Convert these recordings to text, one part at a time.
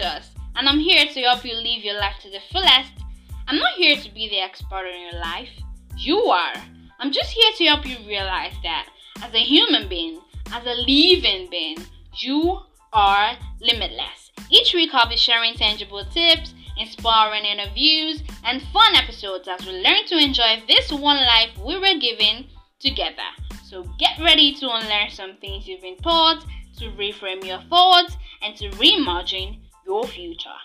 Precious, and I'm here to help you live your life to the fullest. I'm not here to be the expert in your life. You are. I'm just here to help you realize that as a human being, as a living being, you are limitless. Each week, I'll be sharing tangible tips, inspiring interviews, and fun episodes as we learn to enjoy this one life we were given together. So get ready to unlearn some things you've been taught, to reframe your thoughts, and to reimagine your future.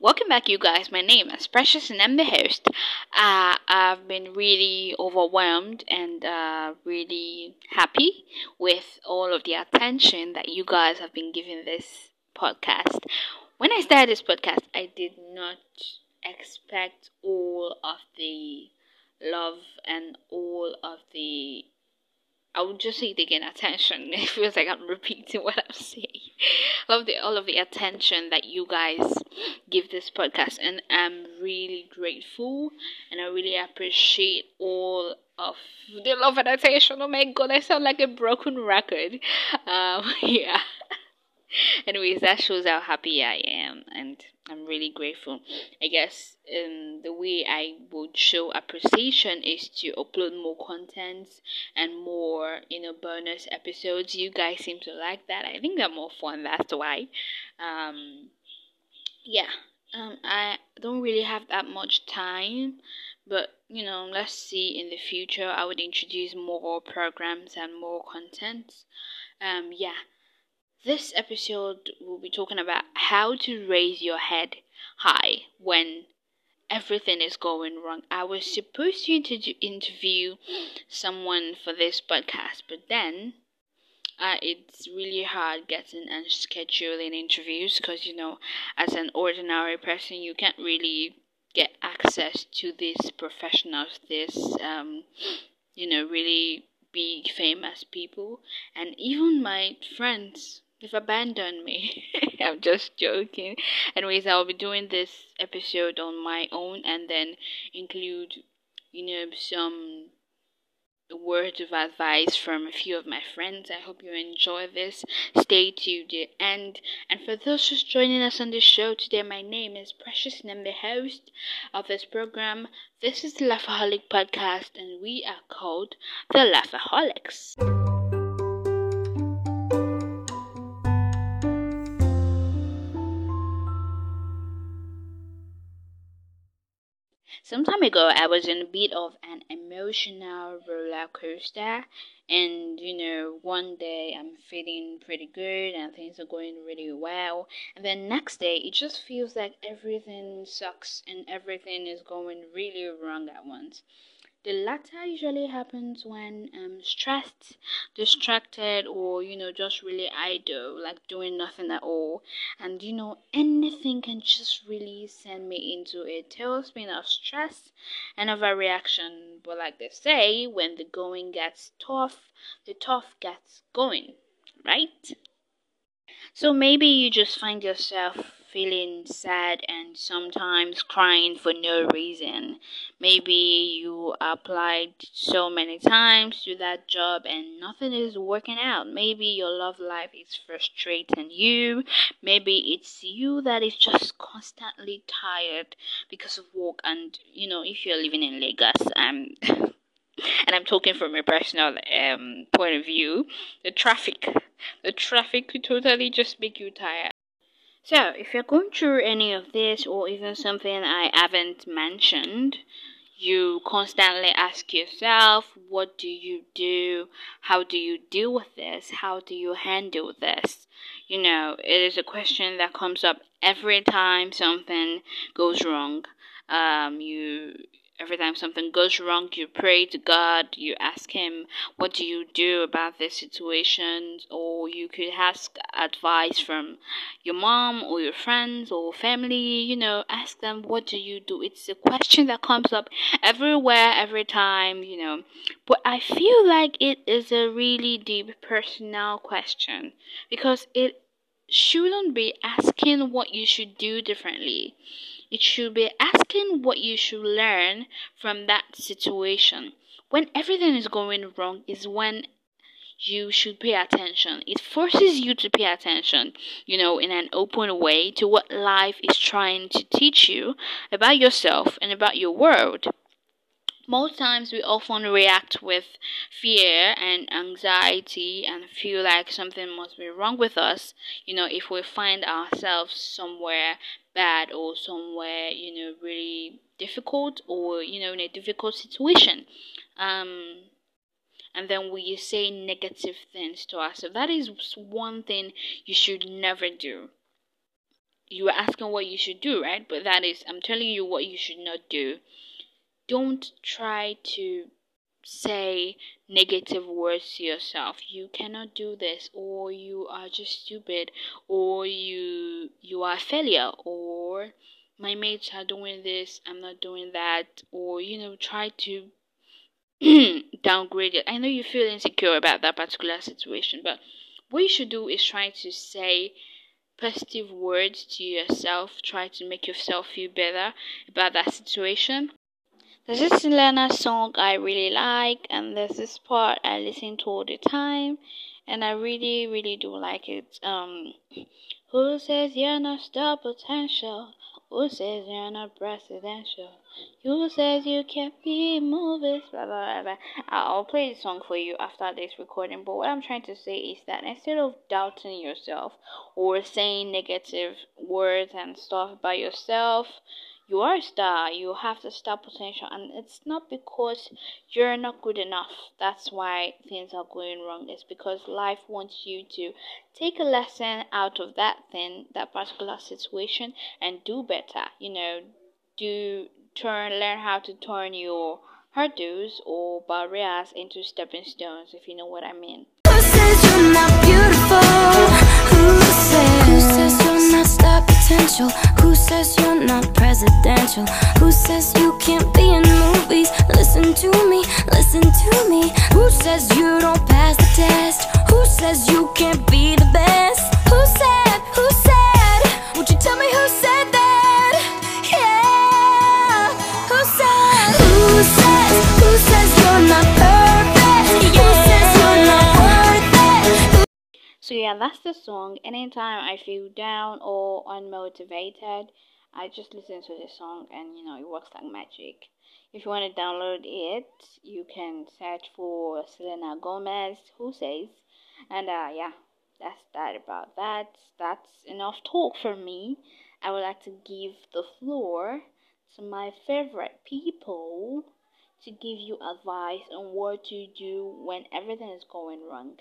Welcome back, you guys. My name is Precious, and I'm the host. Uh, I've been really overwhelmed and uh, really happy with all of the attention that you guys have been giving this podcast. When I started this podcast, I did not expect all of the love and all of the I would just say they attention. It feels like I'm repeating what I'm saying. Love the all of the attention that you guys give this podcast, and I'm really grateful, and I really appreciate all of the love and attention. Oh my god, I sound like a broken record. Um, yeah. Anyways, that shows how happy I am, and I'm really grateful. I guess um, the way I would show appreciation is to upload more content and more, you know, bonus episodes. You guys seem to like that. I think they're more fun. That's why. Um, yeah. Um, I don't really have that much time, but you know, let's see in the future. I would introduce more programs and more content. Um, yeah this episode will be talking about how to raise your head high when everything is going wrong. I was supposed to inter- interview someone for this podcast, but then uh, it's really hard getting and scheduling interviews because you know, as an ordinary person, you can't really get access to these professionals, this um, you know, really big famous people, and even my friends You've abandoned me. I'm just joking. Anyways, I'll be doing this episode on my own and then include, you know, some words of advice from a few of my friends. I hope you enjoy this. Stay the end. And for those just joining us on the show today, my name is Precious and I'm the host of this program. This is the Lifeaholic Podcast, and we are called the Lifeaholics. Some time ago, I was in a bit of an emotional roller coaster, and you know, one day I'm feeling pretty good and things are going really well, and then next day it just feels like everything sucks and everything is going really wrong at once. The latter usually happens when I'm stressed, distracted, or you know, just really idle, like doing nothing at all. And you know, anything can just really send me into a tailspin of stress and overreaction. But like they say, when the going gets tough, the tough gets going, right? So maybe you just find yourself feeling sad and sometimes crying for no reason. Maybe you applied so many times to that job and nothing is working out. Maybe your love life is frustrating you. Maybe it's you that is just constantly tired because of work and you know if you're living in Lagos um and I'm talking from a personal um point of view, the traffic the traffic could totally just make you tired. So, if you're going through any of this or even something I haven't mentioned, you constantly ask yourself, what do you do? How do you deal with this? How do you handle this? You know, it is a question that comes up every time something goes wrong. Um, you every time something goes wrong, you pray to God, you ask Him, what do you do about this situation? Or you could ask advice from your mom or your friends or family, you know, ask them, what do you do? It's a question that comes up everywhere, every time, you know. But I feel like it is a really deep personal question because it shouldn't be asking what you should do differently it should be asking what you should learn from that situation. When everything is going wrong is when you should pay attention. It forces you to pay attention, you know, in an open way to what life is trying to teach you about yourself and about your world most times we often react with fear and anxiety and feel like something must be wrong with us you know if we find ourselves somewhere bad or somewhere you know really difficult or you know in a difficult situation. Um and then we say negative things to ourselves that is one thing you should never do. You were asking what you should do right? But that is i'm telling you what you should not do. Don't try to say negative words to yourself. You cannot do this or you are just stupid or you you are a failure or my mates are doing this i'm not doing that or you know try to downgrade it. I know you feel insecure about that particular situation but what you should do is try to say positive words to yourself try to make yourself feel better about that situation there's is Selena song I really like, and there's this part I listen to all the time, and I really, really do like it. Um, who says you're not star potential? Who says you're not presidential? Who says you can't be movies? Blah, blah, blah, blah. I'll play the song for you after this recording. But what I'm trying to say is that instead of doubting yourself or saying negative words and stuff about yourself, you are a star you have the star potential and it's not because you're not good enough. That's why things are going wrong. It's because life wants you to take a lesson out of that thing that particular situation and do better. You know do turn learn how to turn your hurdles or barriers into stepping stones if you know what i mean potential? Who says you're not presidential? Who says you can't be in movies? Listen to me, listen to me. Who says you don't pass the test? Who says you can't be that's the song. Anytime I feel down or unmotivated, I just listen to this song and you know it works like magic. If you want to download it, you can search for Selena Gomez Who Says and uh yeah, that's that about that. That's enough talk for me. I would like to give the floor to my favorite people to give you advice on what to do when everything is going wrong.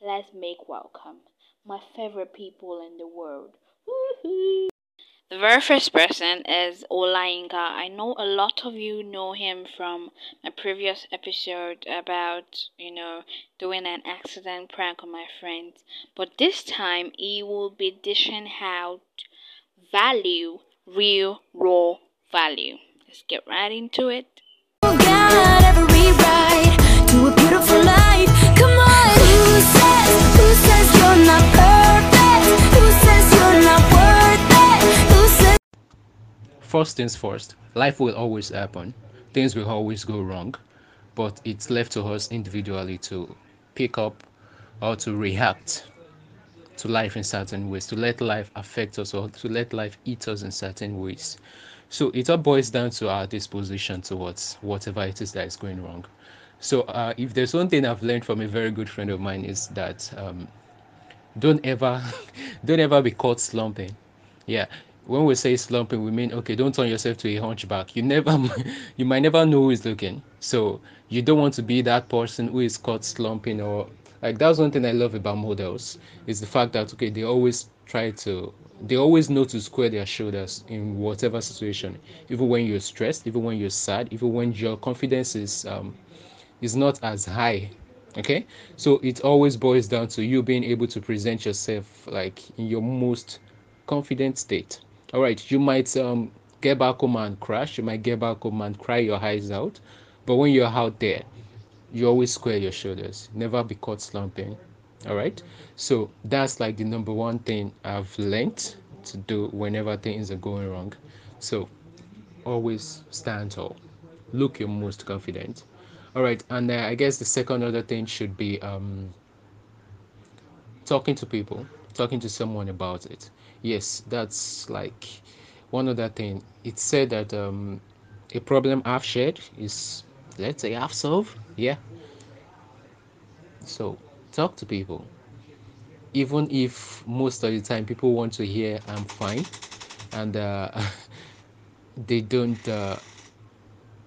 Let's make welcome my favorite people in the world. The very first person is Olayinka. I know a lot of you know him from my previous episode about, you know, doing an accident prank on my friends. But this time he will be dishing out value, real, raw value. Let's get right into it. First things first, life will always happen. Things will always go wrong, but it's left to us individually to pick up or to react to life in certain ways, to let life affect us or to let life eat us in certain ways. So it all boils down to our disposition towards whatever it is that is going wrong. So uh, if there's one thing I've learned from a very good friend of mine is that um, don't ever don't ever be caught slumping. Yeah, when we say slumping, we mean okay, don't turn yourself to a hunchback. You never, you might never know who is looking. So you don't want to be that person who is caught slumping or like that's one thing I love about models is the fact that okay, they always try to, they always know to square their shoulders in whatever situation, even when you're stressed, even when you're sad, even when your confidence is um is not as high okay? So it always boils down to you being able to present yourself like in your most confident state. All right you might um get back home and crash. You might get back home and cry your eyes out. But when you're out there you always square your shoulders. Never be caught slumping. All right? So that's like the number one thing i've learned to do whenever things are going wrong. So always stand tall. Look your most confident all right and uh, i guess the second other thing should be um talking to people, talking to someone about it. Yes, that's like one other thing. It said that um, a problem I've shared is, let's say, I've solved. Yeah. So talk to people. Even if most of the time people want to hear I'm fine, and uh, they don't, uh,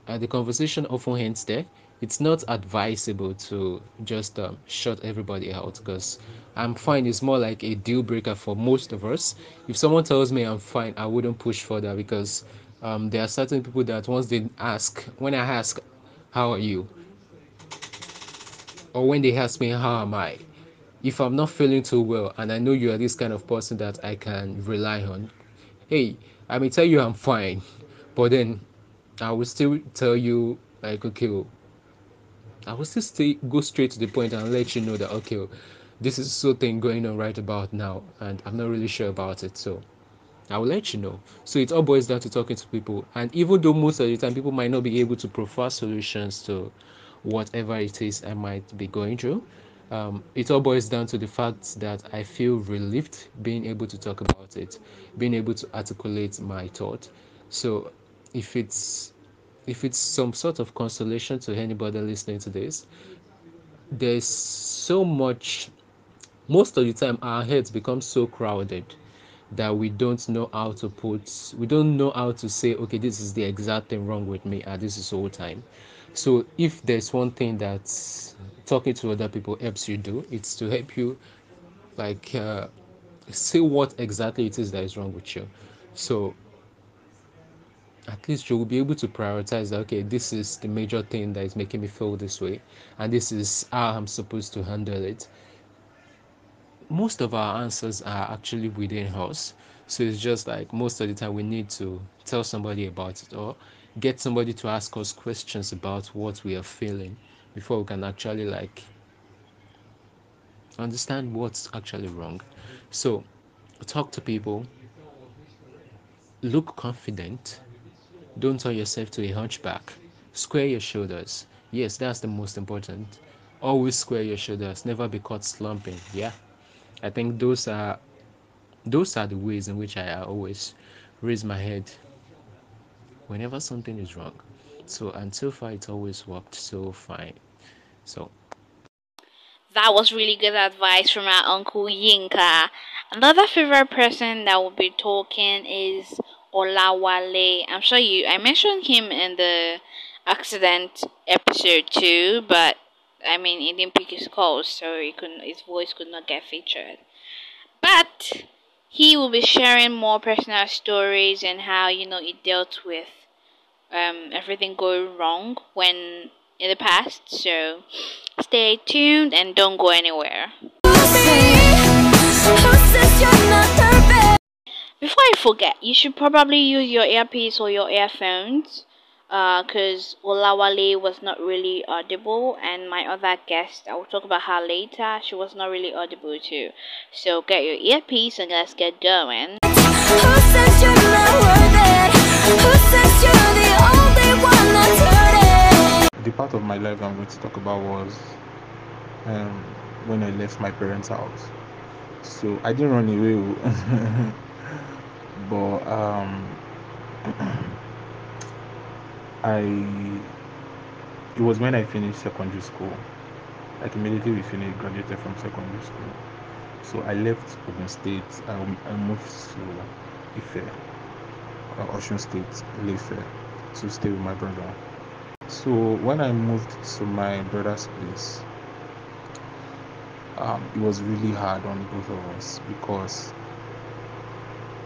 uh, the conversation often ends there it's not advisable to just um, shut everybody out because I'm fine is more like a deal breaker for most of us. If someone tells me I'm fine, I wouldn't push further because um, there are certain people that once they ask, when I ask, How are you? or when they ask me, How am I? If I'm not feeling too well and I know you are this kind of person that I can rely on, hey, I may tell you I'm fine, but then I will still tell you, like, okay, I will still stay, go straight to the point and let you know that okay, this is so thing going on right about now, and I'm not really sure about it. So I will let you know. So it all boils down to talking to people, and even though most of the time people might not be able to provide solutions to whatever it is I might be going through, um, it all boils down to the fact that I feel relieved being able to talk about it, being able to articulate my thought. So if it's if it's some sort of consolation to anybody listening to this, there's so much. Most of the time, our heads become so crowded that we don't know how to put, we don't know how to say, okay, this is the exact thing wrong with me and this is all time. So, if there's one thing that talking to other people helps you do, it's to help you, like, uh, see what exactly it is that is wrong with you. So, at least you will be able to prioritize that, okay this is the major thing that is making me feel this way and this is how i'm supposed to handle it. Most of our answers are actually within us. So it's just like most of the time we need to tell somebody about it or get somebody to ask us questions about what we are feeling before we can actually like understand what's actually wrong. So talk to people look confident don't turn yourself to a hunchback. Square your shoulders. Yes, that's the most important. Always square your shoulders. Never be caught slumping. Yeah. I think those are those are the ways in which I always raise my head whenever something is wrong. So and so far it's always worked so fine. So that was really good advice from our uncle Yinka. Another favorite person that will be talking is Olawale. I'm sure you. I mentioned him in the accident episode too, but I mean, he didn't pick his calls, so he couldn't. His voice could not get featured. But he will be sharing more personal stories and how you know he dealt with um, everything going wrong when in the past. So stay tuned and don't go anywhere. Before I forget, you should probably use your earpiece or your earphones because uh, Olawale was not really audible, and my other guest, I will talk about her later, she was not really audible too. So get your earpiece and let's get going. The part of my life I'm going to talk about was um, when I left my parents' house. So I didn't run away. but um, I it was when I finished secondary school. Like immediately we finished, graduated from secondary school. So I left Ogun State. Um, I moved to Ife, uh, State, Ife, to stay with my brother. So when I moved to my brother's place, um, it was really hard on both of us because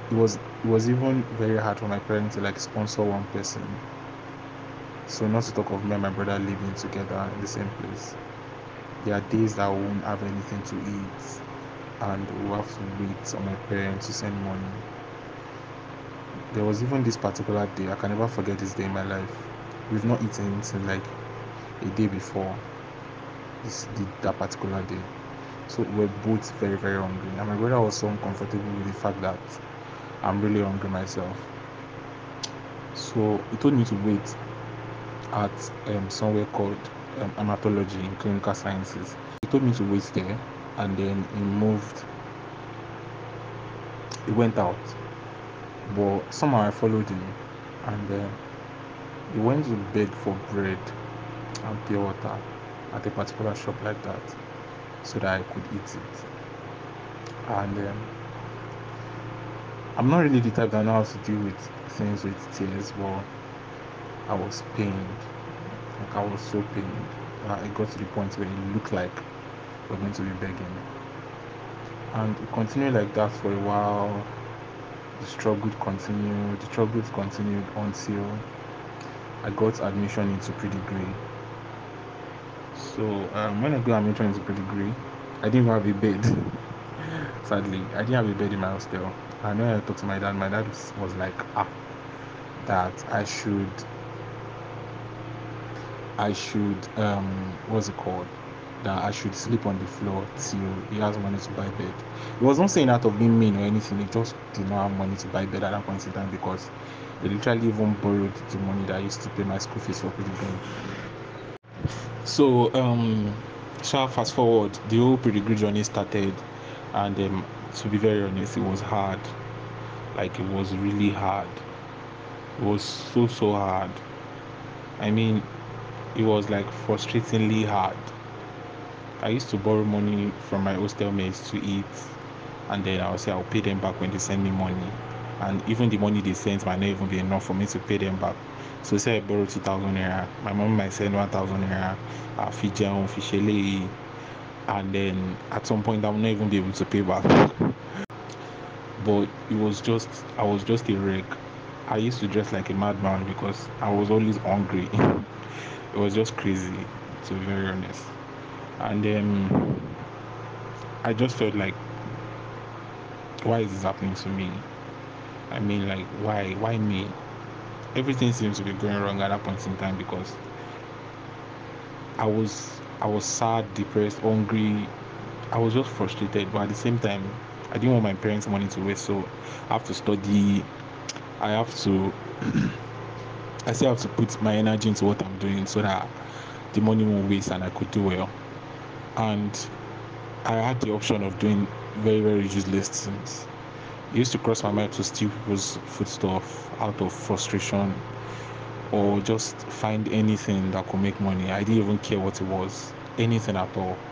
it was it was even very hard for my parents to like sponsor one person. So not to talk of me and my brother living together in the same place. There are days that I won't have anything to eat and we'll have to wait on my parents to send money. There was even this particular day i can never forget this day in my life. We've not eaten since like a day before this that particular day. So we're both very very hungry. And my brother was so uncomfortable with the fact that I'm really hungry myself. So he told me to wait at um, somewhere called um, hematology in clinical sciences. He told me to wait there and then he moved he went out but somehow i followed him and then he went to beg for bread and pure water at a particular shop like that so that i could eat it and um, i'm not really the type that knows how to deal with things with tears but i was pained. Like i was so pained. Uh, it got to the point where it looked like we're going to be begging. And it continued like that for a while. The struggle continued. The struggle continued until i got admission into pre-degree so um, when i got admission into pre-degree i didn't have a bed sadly. I didn't have a bed in my hostel and when i talked to my dad my dad was, like ah that i should i should um what's it called that I should sleep on the floor till he has money to buy bed. He was not saying that of being mean or anything, he just did not have money to buy bed at that point in time because he literally even borrowed the money that I used to pay my school fees for pre-degree. So um shall fast forward, the whole pre-degree journey started and um, to be very honest, it was hard. Like it was really hard. It was so so hard. I mean it was like frustratingly hard I used to borrow money from my hostel mates to eat, and then I'll say I'll pay them back when they send me money. And even the money they sent might not even be enough for me to pay them back. So say I borrow two thousand naira, my mom might send one thousand naira, uh, fijan, fishele, and then at some point I will not even be able to pay back. But it was just I was just a wreck. I used to dress like a madman because I was always hungry. it was just crazy, to be very honest and um, I just felt like, why is this happening to me? I mean, like, why, why me? Everything seems to be going wrong at that point in time because I was, I was sad, depressed, hungry. I was just frustrated, but at the same time, I didn't want my parents' money to waste, so I have to study. I have to. I still have to put my energy into what I'm doing so that the money won't waste and I could do well and I had the option of doing very, very useless things. It used to cross my mind to steal people's food stuff out of frustration or just find anything that could make money. I didn't even care what it was, anything at all.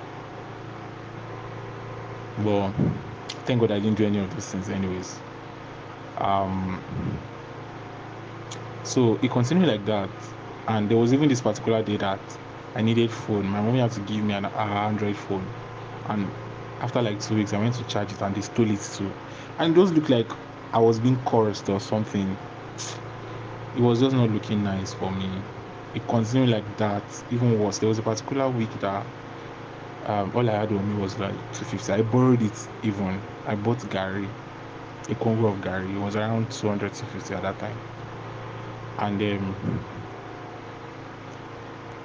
But thank God I didn't do any of those things, anyways. Um, so it continued like that, and there was even this particular day that I needed phone. My mommy had to give me an Android phone, and after like two weeks, I went to charge it and they stole it too. And those looked like I was being cursed or something. It was just not looking nice for me. It continued like that, even worse. There was a particular week that um, all I had on me was like 250. I borrowed it even. I bought garri, a Congo of garri. It was around 200 250 at that time. And um,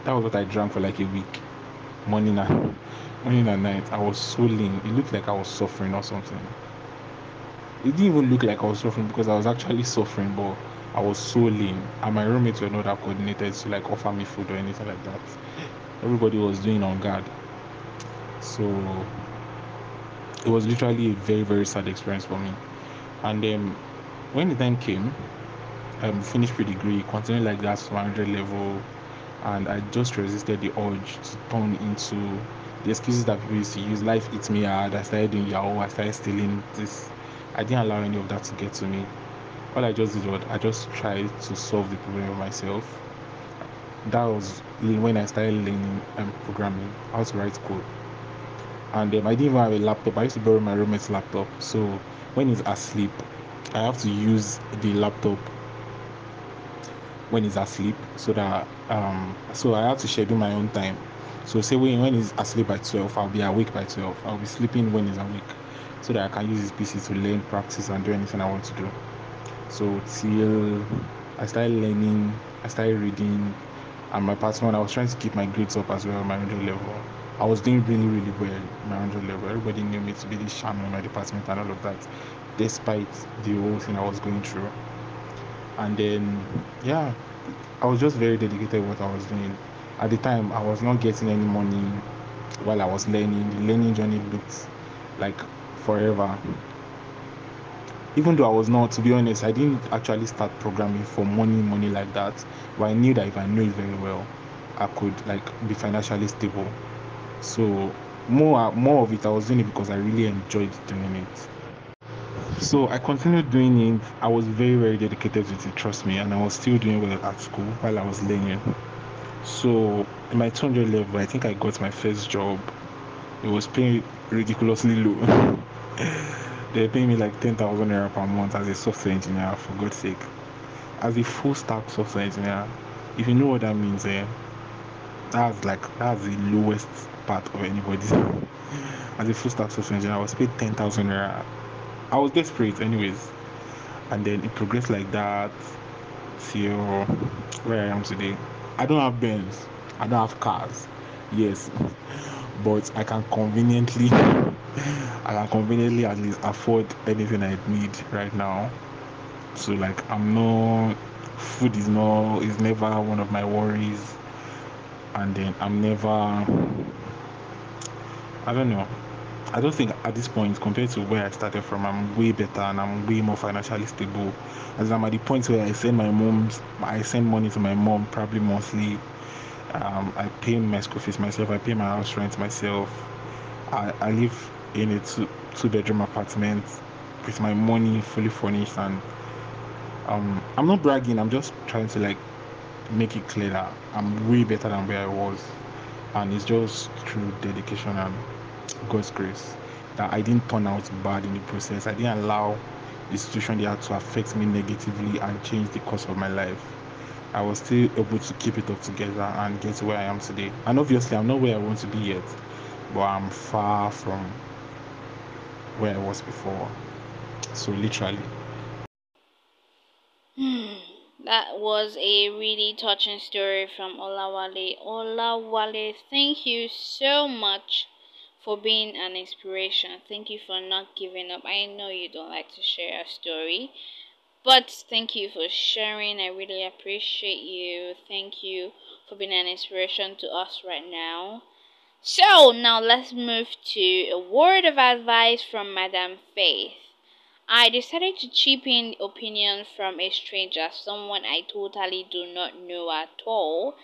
that was what I drank for like a week, morning and morning and night. I was so lean. It looked like I was suffering or something. It didn't even look like I was suffering because I was actually suffering, but I was so lean. And my roommates were not that coordinated to like offer me food or anything like that. Everybody was doing on guard. So it was literally a very, very sad experience for me. And then when the time came, I um, finished pre-degree, continued like that to 100 level, and I just resisted the urge to turn into the excuses that people used to use. Life eats me hard. I started doing Yahoo. I started stealing this. I didn't allow any of that to get to me. All I just did was I just tried to solve the problem myself. That was when I started learning um, programming, how to write code. And um, I didn't even have a laptop. I used to borrow my roommate's laptop. So when he's asleep, I have to use the laptop when he's asleep so that um so I have to schedule my own time. So say when, when he's asleep by 12, I'll be awake by 12. I'll be sleeping when he's awake so that I can use his PC to learn, practice and do anything I want to do. So till I started learning, I started reading and my partner I was trying to keep my grades up as well, my 100 level. I was doing really, really well, my 100 level. Everybody knew me to be the charm in my department and all of that, despite the whole thing I was going through and then yeah i was just very dedicated what i was doing at the time i was not getting any money while I was learning. The learning journey looked like forever. Even though I was not, to be honest, I didn't actually start programming for money, money like that. But I knew that if I knew it very well, I could like be financially stable. So more more of it, I was doing it because I really enjoyed doing it. So I continued doing it. I was very, very dedicated with it, trust me, and I was still doing well at school while I was learning. So in my 200 level, I think I got my first job. It was paying ridiculously low. they were paying me like 10,000 euro per month as a software engineer, for God's sake. As a full stack software engineer, if you know what that means, eh, that's like that's the lowest part of anybody. as a full stack software engineer, I was paid 10,000 euro. I was desperate, anyways. And then it progressed like that till where I am today. I don't have Benz, I don't have cars, yes, but I can conveniently, I can conveniently at least afford anything I need right now. So like I'm not, food is not is never one of my worries, and then I'm never, I don't know. I don't think at this point, compared to where I started from, I'm way better and I'm way more financially stable. As I'm at the point where I send my mom's, I send money to my mom probably monthly. Um, I pay my school fees myself. I pay my house rent myself. I, I live in a two two bedroom apartment with my money fully furnished and um, I'm not bragging. I'm just trying to like make it clear that I'm way better than where I was, and it's just through dedication and God's grace that I didn't turn out bad in the process. I didn't allow the situation there to affect me negatively and change the course of my life. I was still able to keep it up together and get to where I am today. And obviously, I'm not where I want to be yet, but I'm far from where I was before. So, literally. That was a really touching story from Olawale. Olawale, thank you so much for being an inspiration. Thank you for not giving up. I know you don't like to share a story, but thank you for sharing. I really appreciate you. Thank you for being an inspiration to us right now. So, now let's move to a word of advice from Madame Faith. I decided to chip in opinion from a stranger, someone I totally do not know at all,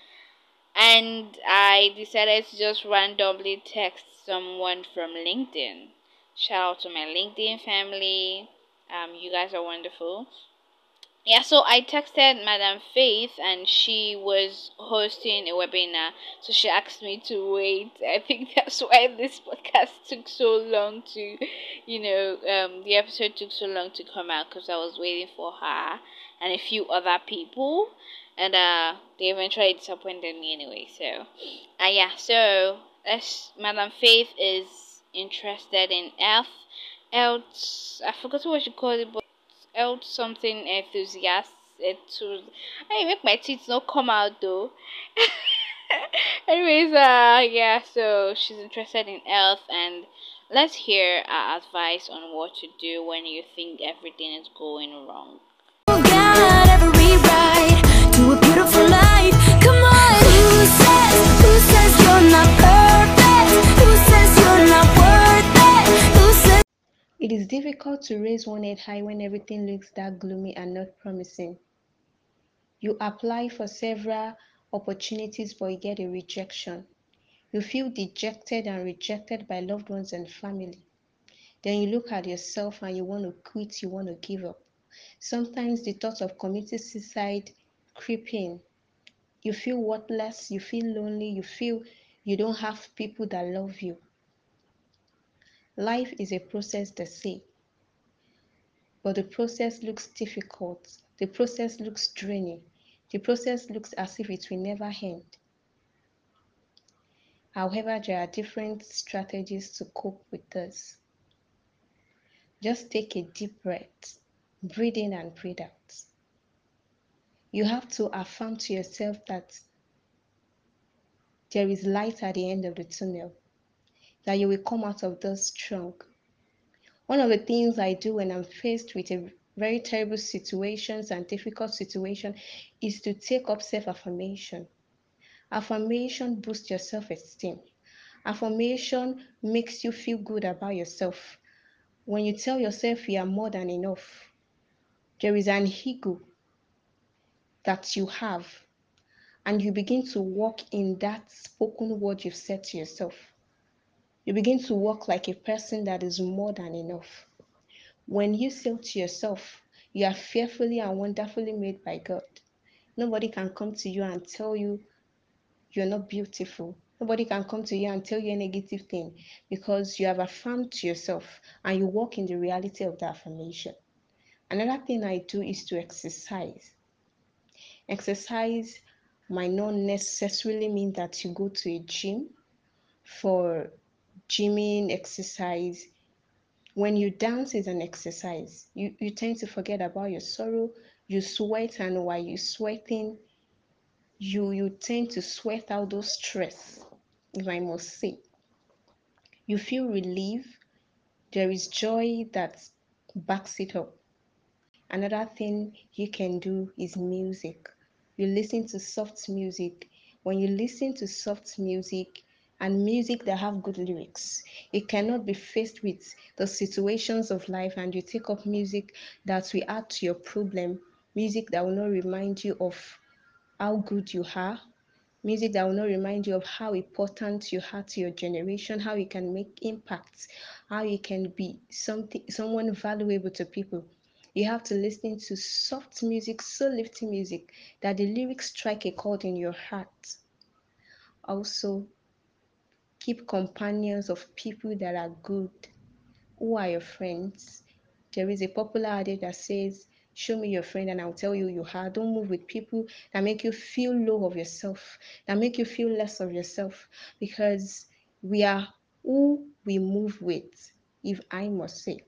and I decided to just randomly text someone from LinkedIn. Shout out to my LinkedIn family. Um, you guys are wonderful. Yeah, so I texted Madam Faith and she was hosting a webinar. So she asked me to wait. I think that's why this podcast took so long to, you know, um, the episode took so long to come out because I was waiting for her and a few other people. And uh, they eventually disappointed me anyway. So, uh, yeah, so Madam Faith is interested in health, health. I forgot what you call it, but health something enthusiast. It to I make my teeth not come out though. Anyways, uh, yeah. So she's interested in health, and let's hear our advice on what to do when you think everything is going wrong. It is difficult to raise one head high when everything looks that gloomy and not promising. You apply for several opportunities but you get a rejection. You feel dejected and rejected by loved ones and family. Then you look at yourself and you want to quit, you want to give up. Sometimes the thought of committing suicide creep in. You feel worthless, you feel lonely, you feel you don't have people that love you. Life is a process, they say. But the process looks difficult. The process looks draining. The process looks as if it will never end. However, there are different strategies to cope with this. Just take a deep breath, breathe in and breathe out. You have to affirm to yourself that there is light at the end of the tunnel that you will come out of this strong. One of the things I do when I'm faced with a very terrible situations and difficult situation is to take up self-affirmation. Affirmation boosts your self-esteem. Affirmation makes you feel good about yourself. When you tell yourself you are more than enough, there is an ego that you have, and you begin to walk in that spoken word you've said to yourself. You begin to walk like a person that is more than enough. When you say to yourself, you are fearfully and wonderfully made by God, nobody can come to you and tell you you're not beautiful. Nobody can come to you and tell you a negative thing because you have affirmed to yourself and you walk in the reality of the affirmation. Another thing I do is to exercise. Exercise might not necessarily mean that you go to a gym for gymming exercise. When you dance is an exercise. You, you tend to forget about your sorrow. You sweat, and while you're sweating, you you tend to sweat out those stress, if I must say. You feel relief. There is joy that backs it up. Another thing you can do is music. You listen to soft music. When you listen to soft music and music that have good lyrics, you cannot be faced with the situations of life and you take up music that will add to your problem, music that will not remind you of how good you are, music that will not remind you of how important you are to your generation, how you can make impacts, how you can be something someone valuable to people. You have to listen to soft music, so lifting music that the lyrics strike a chord in your heart. Also, keep companions of people that are good. Who are your friends? There is a popular adage that says, Show me your friend and I'll tell you you are. Don't move with people that make you feel low of yourself, that make you feel less of yourself, because we are who we move with, if I must say.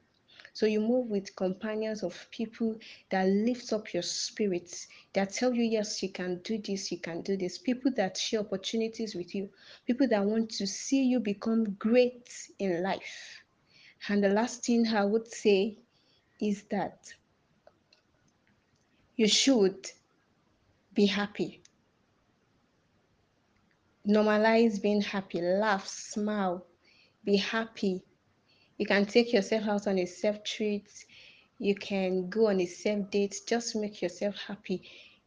So you move with companions of people that lift up your spirits, that tell you, yes, you can do this, you can do this. People that share opportunities with you, people that want to see you become great in life. And the last thing I would say is that you should be happy. Normalize being happy, laugh, smile, be happy. You can take yourself out on a self treat, you can go on a self date, just make yourself happy.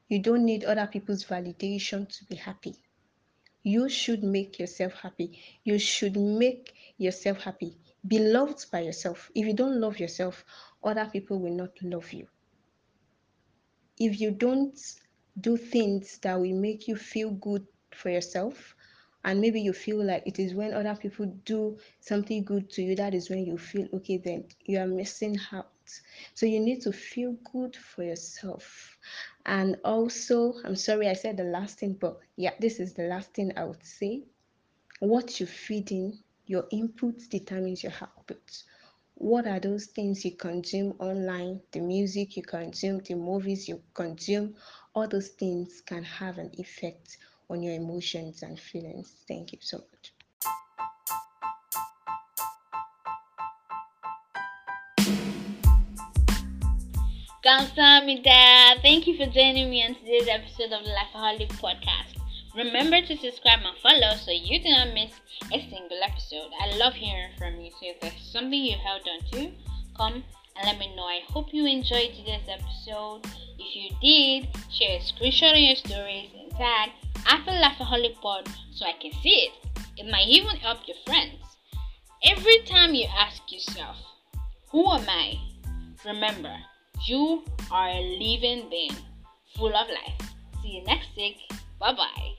You don't need other people's validation to be happy. You should make yourself happy. You should make yourself happy. Be loved by yourself. If you don't love yourself, other people will not love you if you don't do things that will make you feel good for yourself and maybe you feel like it is when other people do something good to you that is when you feel okay then you are missing out. So you need to feel good for yourself. And also i'm sorry i said the last thing but yeah this is the last thing i would say. What you feed in your input determines your output. What are those things you consume online? The music you consume the movies you consume all those things can have an effect on your emotions and feelings thank you so much. Thank you for joining me on today's episode of the Lifeaholic Podcast. Remember to subscribe and follow so you do not miss a single episode. I love hearing from you. So if there's something you held on to, come and let me know. I hope you enjoyed today's episode. If you did, share a screenshot on your stories and tag after Lifeaholic Pod so I can see it. It might even help your friends. Every time you ask yourself, Who am I? Remember, you are a living being full of life. See you next week. Bye bye.